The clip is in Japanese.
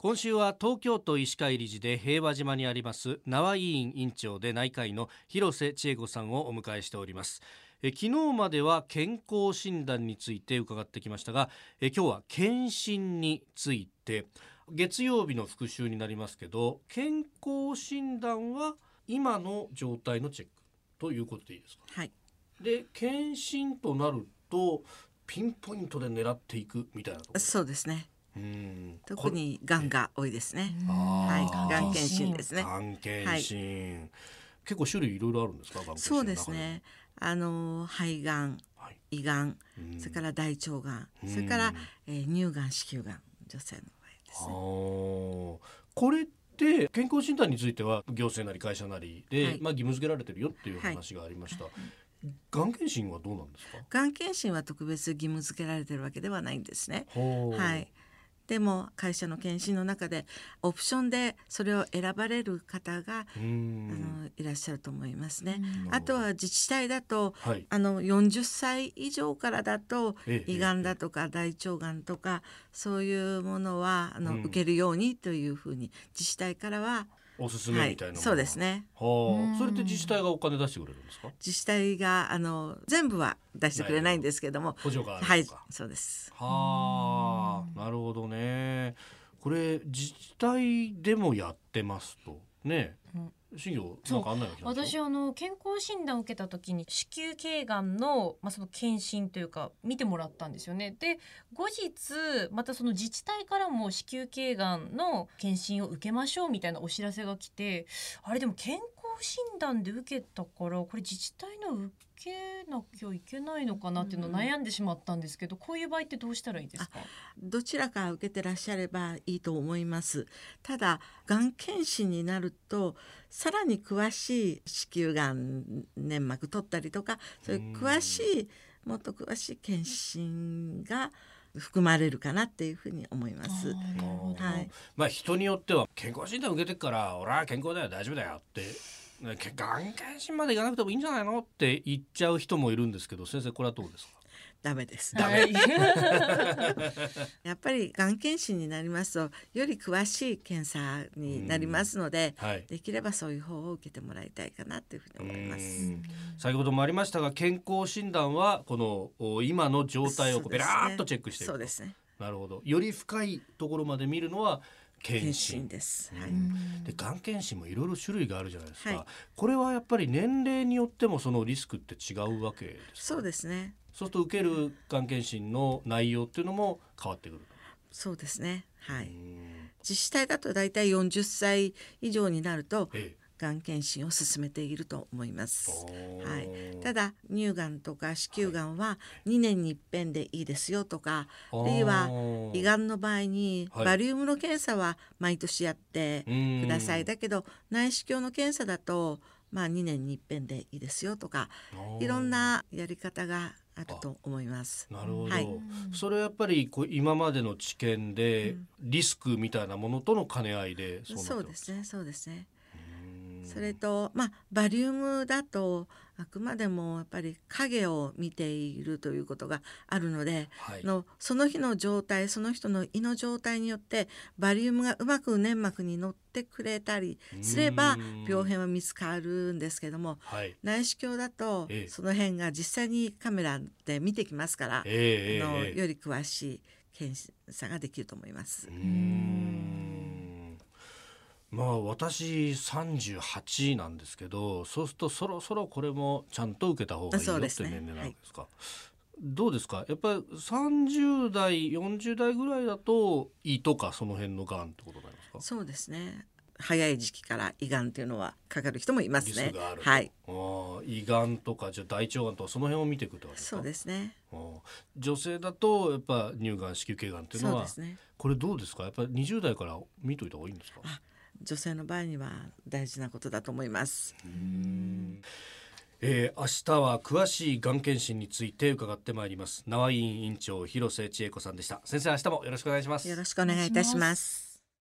今週は東京都医師会理事で平和島にあります縄委員委員長で内科医の広瀬千恵子さんをお迎えしておりますえ昨日までは健康診断について伺ってきましたがえ今日は検診について月曜日の復習になりますけど健康診断は今の状態のチェックということでいいですか？はい。で検診となるとピンポイントで狙っていくみたいなそうですね。うん。特にがんが多いですね。はい。がん検診ですね。がん検診、結構種類いろいろあるんですか？そうですね。あの肺がん、はい。胃がん、うん。それから大腸がん、うん。それから、えー乳がん、子宮がん、女性の場合ですあね。ー。これって健康診断については行政なり会社なりで、はい。まあ義務付けられてるよっていう話がありました、がん検診はどうなんですか？がん検診は特別義務付けられてるわけではないんですね。はい。でも会社の検診の中でオプションでそれを選ばれる方が、うあん。のいらっしゃると思いますね。うんあとは自治体だとはい。あの40歳以上からだとええ胃がんだとか大腸がんとかそういうものはあの、うん。受けるようにというふうに自治体からは、おすすめみたいなものが。そうですね。はあ。それって自治体がお金出してくれるんですか？自治体があの全部は出してくれないんですけども補助があるとか。はいそうです。はあなるほどね。これ自治体でもやってますと。ね。うん。新業なんか案内私あの健康診断を受けた時に子宮頸がんの,、まあその検診というか見てもらったんですよね。で後日またその自治体からも子宮頸がんの検診を受けましょうみたいなお知らせが来てあれでも健康診断で受けたからこれ自治体の受けなきゃいけないのかなっていうのを悩んでしまったんですけど、こういう場合ってどうしたらいいですか？どちらか受けてらっしゃればいいと思います。ただがん検診になるとさらに詳しい子宮がん粘膜取ったりとかそういう詳しいもっと詳しい検診が含まれるかなっていうふうに思います。はい。まあ人によっては健康診断受けてっから俺は健康だよ大丈夫だよってがん検診まで行かなくてもいいんじゃないの？って言っちゃう人もいるんですけど先生これはどうですか？ダメです。はい。やっぱりがん検診になりますとより詳しい検査になりますので、はい。できればそういう方を受けてもらいたいかなというふうに思いまうす。ん。先ほどもありましたが健康診断はこのお今の状態をベラーっとチェックしていくと。そうですね。なるほど。より深いところまで見るのは検検診診です。はい。でがん検診もいろいろ種類があるじゃないですか、はいこれはやっぱり年齢によってもそのリスクって違うわけですか？そうですね。そうすると受けるがん検診の内容っていうのも変わってくるそうですね。はい。うん自治体だとだいたい40歳以上になるとええがん検診を進めていると思います。おはいー、ただ乳がんとか子宮がんは2年に一遍でいいですよとか、あるいは胃がんの場合にはい。バリウムの検査は毎年やってください、うん。だけど内視鏡の検査だとまあ2年に一遍でいいですよとかいろんなやり方があると思います。なるほど、はい。それはやっぱりこう今までの知見でうん。リスクみたいなものとの兼ね合いでそうなってそうまですねそうですね。うん。それとまあバリウムだとあくまでもやっぱり影を見ているということがあるので、はい。のその日の状態その人の胃の状態によってバリウムがうまく粘膜に乗ってくれたりすればうん病変は見つかるんですけどもはい。内視鏡だとええ。その辺が実際にカメラで見てきますから、ええあのええ。より詳しい検査ができると思います。う。んまあ私38なんですけどそうするとそろそろこれもちゃんと受けた方がいいよって年齢なわけですか？どうですか？やっぱり30代40代ぐらいだと胃とかその辺のがんってことになりますか？そうですね。早い時期から胃がんっていうのはかかる人もいますリねスクがある。と。はい、あー胃がんとかじゃあ大腸がんとかその辺を見ていくってことですか？そうですね。女性だとやっぱ乳がん子宮頸がんっていうのはね。これどうですか？やっぱり20代から見といた方がいいんですか？あ女性の場合には大事なことだと思います。えー、明日は詳しいがん検診について伺ってまいります縄委員委員長広瀬千恵子さんでした先生明日もよろしくお願いしますよろしくお願いいたします。